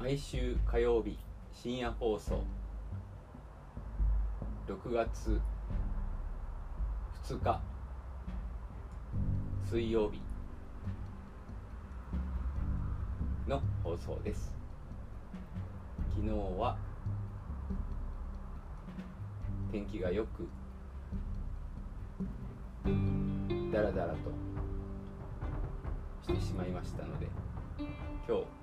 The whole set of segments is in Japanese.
毎週火曜日深夜放送。6月2日水曜日の放送です。昨日は天気がよくだらだらとしてしまいましたので今日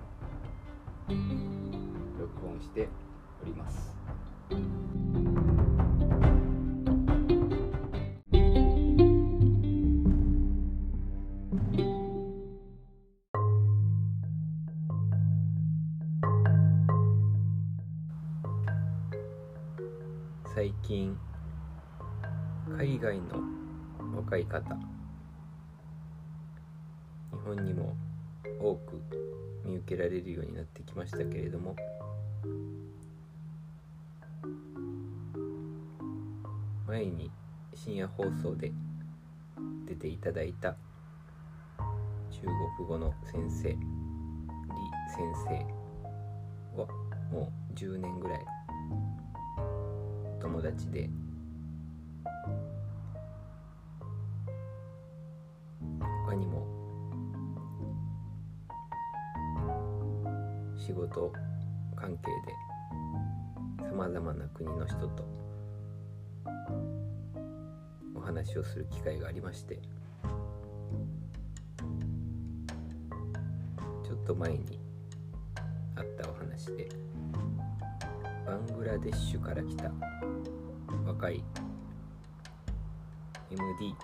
録音しております。最近海外の若い方日本にも多く見受けられるようになってきましたけれども前に深夜放送で出ていただいた中国語の先生李先生はもう10年ぐらい友達で他にも仕事関係でさまざまな国の人とお話をする機会がありましてちょっと前にあったお話でバングラデシュから来た若い MD という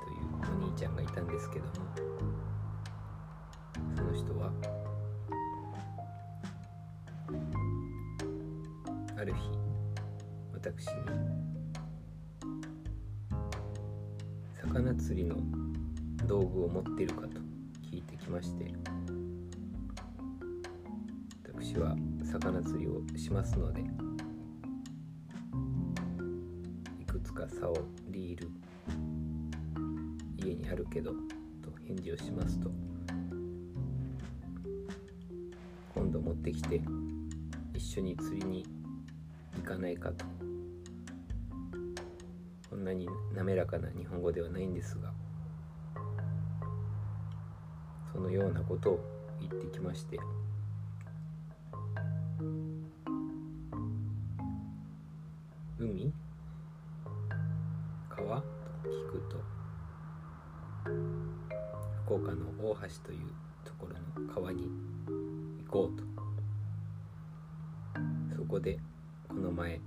お兄ちゃんがいたんですけどもその人はある日私に魚釣りの道具を持っているかと聞いてきまして私は魚釣りをしますのでいくつか竿リール家にあるけどと返事をしますと今度持ってきて一緒に釣りに行かないかと。こんなに滑らかな日本語ではないんですがそのようなことを言ってきまして。海？川？と聞くと福岡の大橋というところの川に行こうと。そこでこの前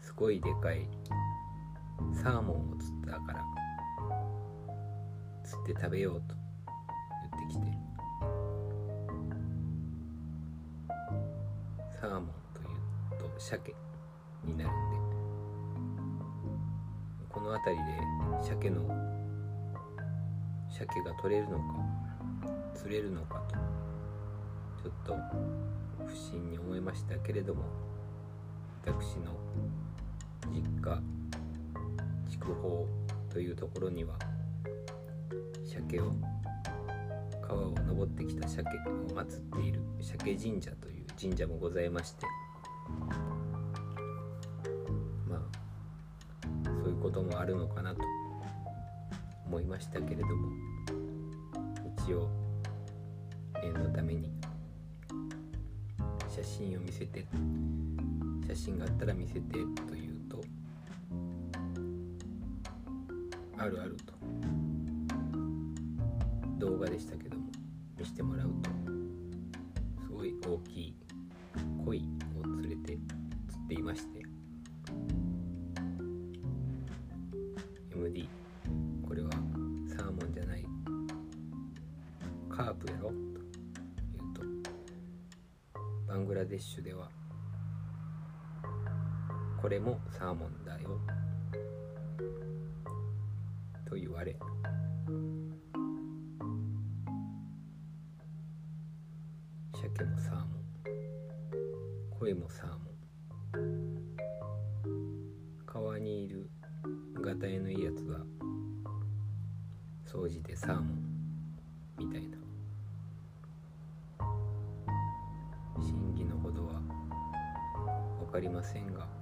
すごいでかいサーモンを釣ったから釣って食べようと言ってきてサーモンというと鮭になるんでこの辺りで鮭の鮭が取れるのか釣れるのかとちょっと不審に思いましたけれども私の実家筑豊というところには鮭を川を登ってきた鮭を祀っている鮭神社という神社もございましてまあそういうこともあるのかなと思いましたけれども一応念のために写真を見せて写真があったら見せてというとあるあると。動画でしたけども見せてもらうとすごい大きい鯉を連れて釣っていまして MD これはサーモンじゃないカープやろ？と言うとバングラデシュではこれもサーモンだよ。と言われ。鮭もサーモン。声もサーモン。川にいるガタイのいいやつは掃除でサーモンみたいな。信かりませんが。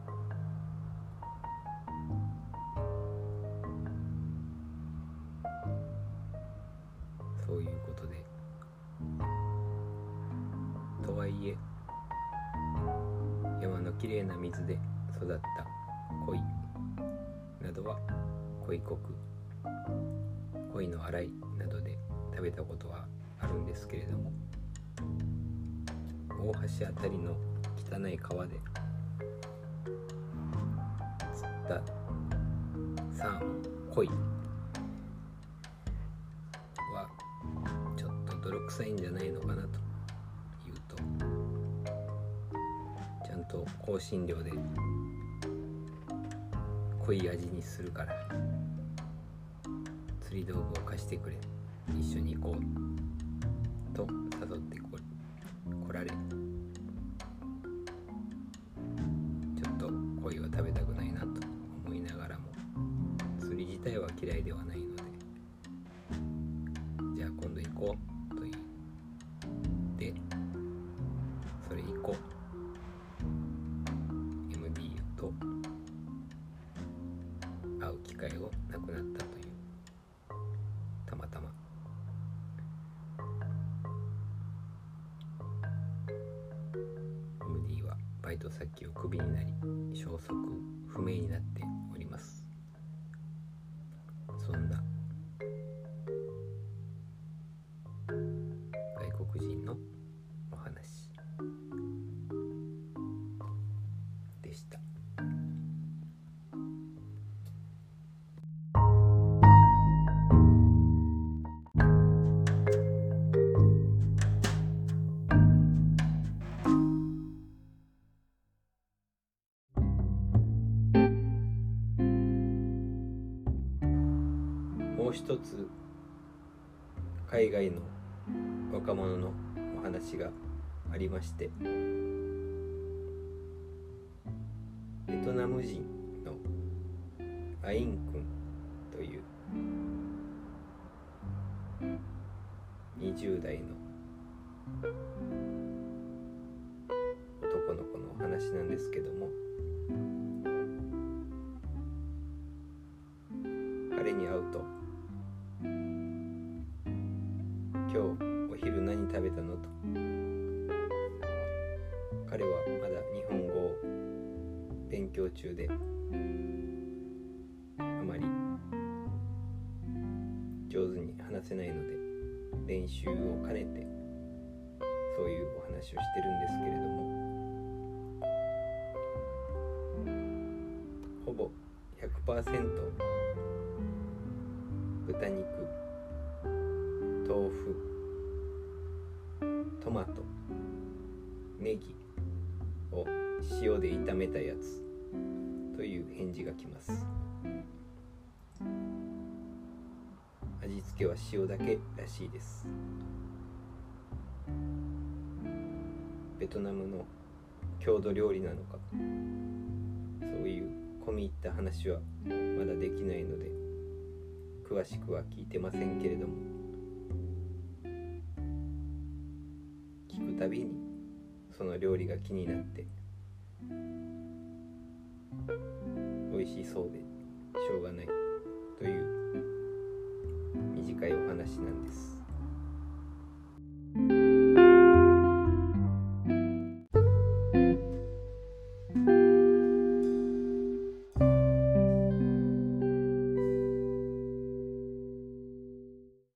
きれいな水で育った鯉などは鯉国鯉の洗いなどで食べたことはあるんですけれども大橋あたりの汚い川で釣ったサーモン鯉はちょっと泥臭いんじゃないのかなとと香辛料で濃い味にするから釣り道具を貸してくれ。一緒に行こう。と誘ってこ来られちょっと鯉は食べたくないなと思いながらも釣り自体は嫌いではないと会う機会をなくなったというたまたま。MD はバイト先をクビになり消息不明になっております。一つ海外の若者のお話がありましてベトナム人のアイン君という20代の男の子のお話なんですけども彼はまだ日本語を勉強中であまり上手に話せないので練習を兼ねてそういうお話をしてるんですけれどもほぼ100%豚肉豆腐トマトネギを塩で炒めたやつという返事が来ます。味付けは塩だけらしいです。ベトナムの郷土料理なのかそういう込み入った話はまだできないので詳しくは聞いてませんけれども。たびにその料理が気になって美味しそうでしょうがないという短いお話なんです。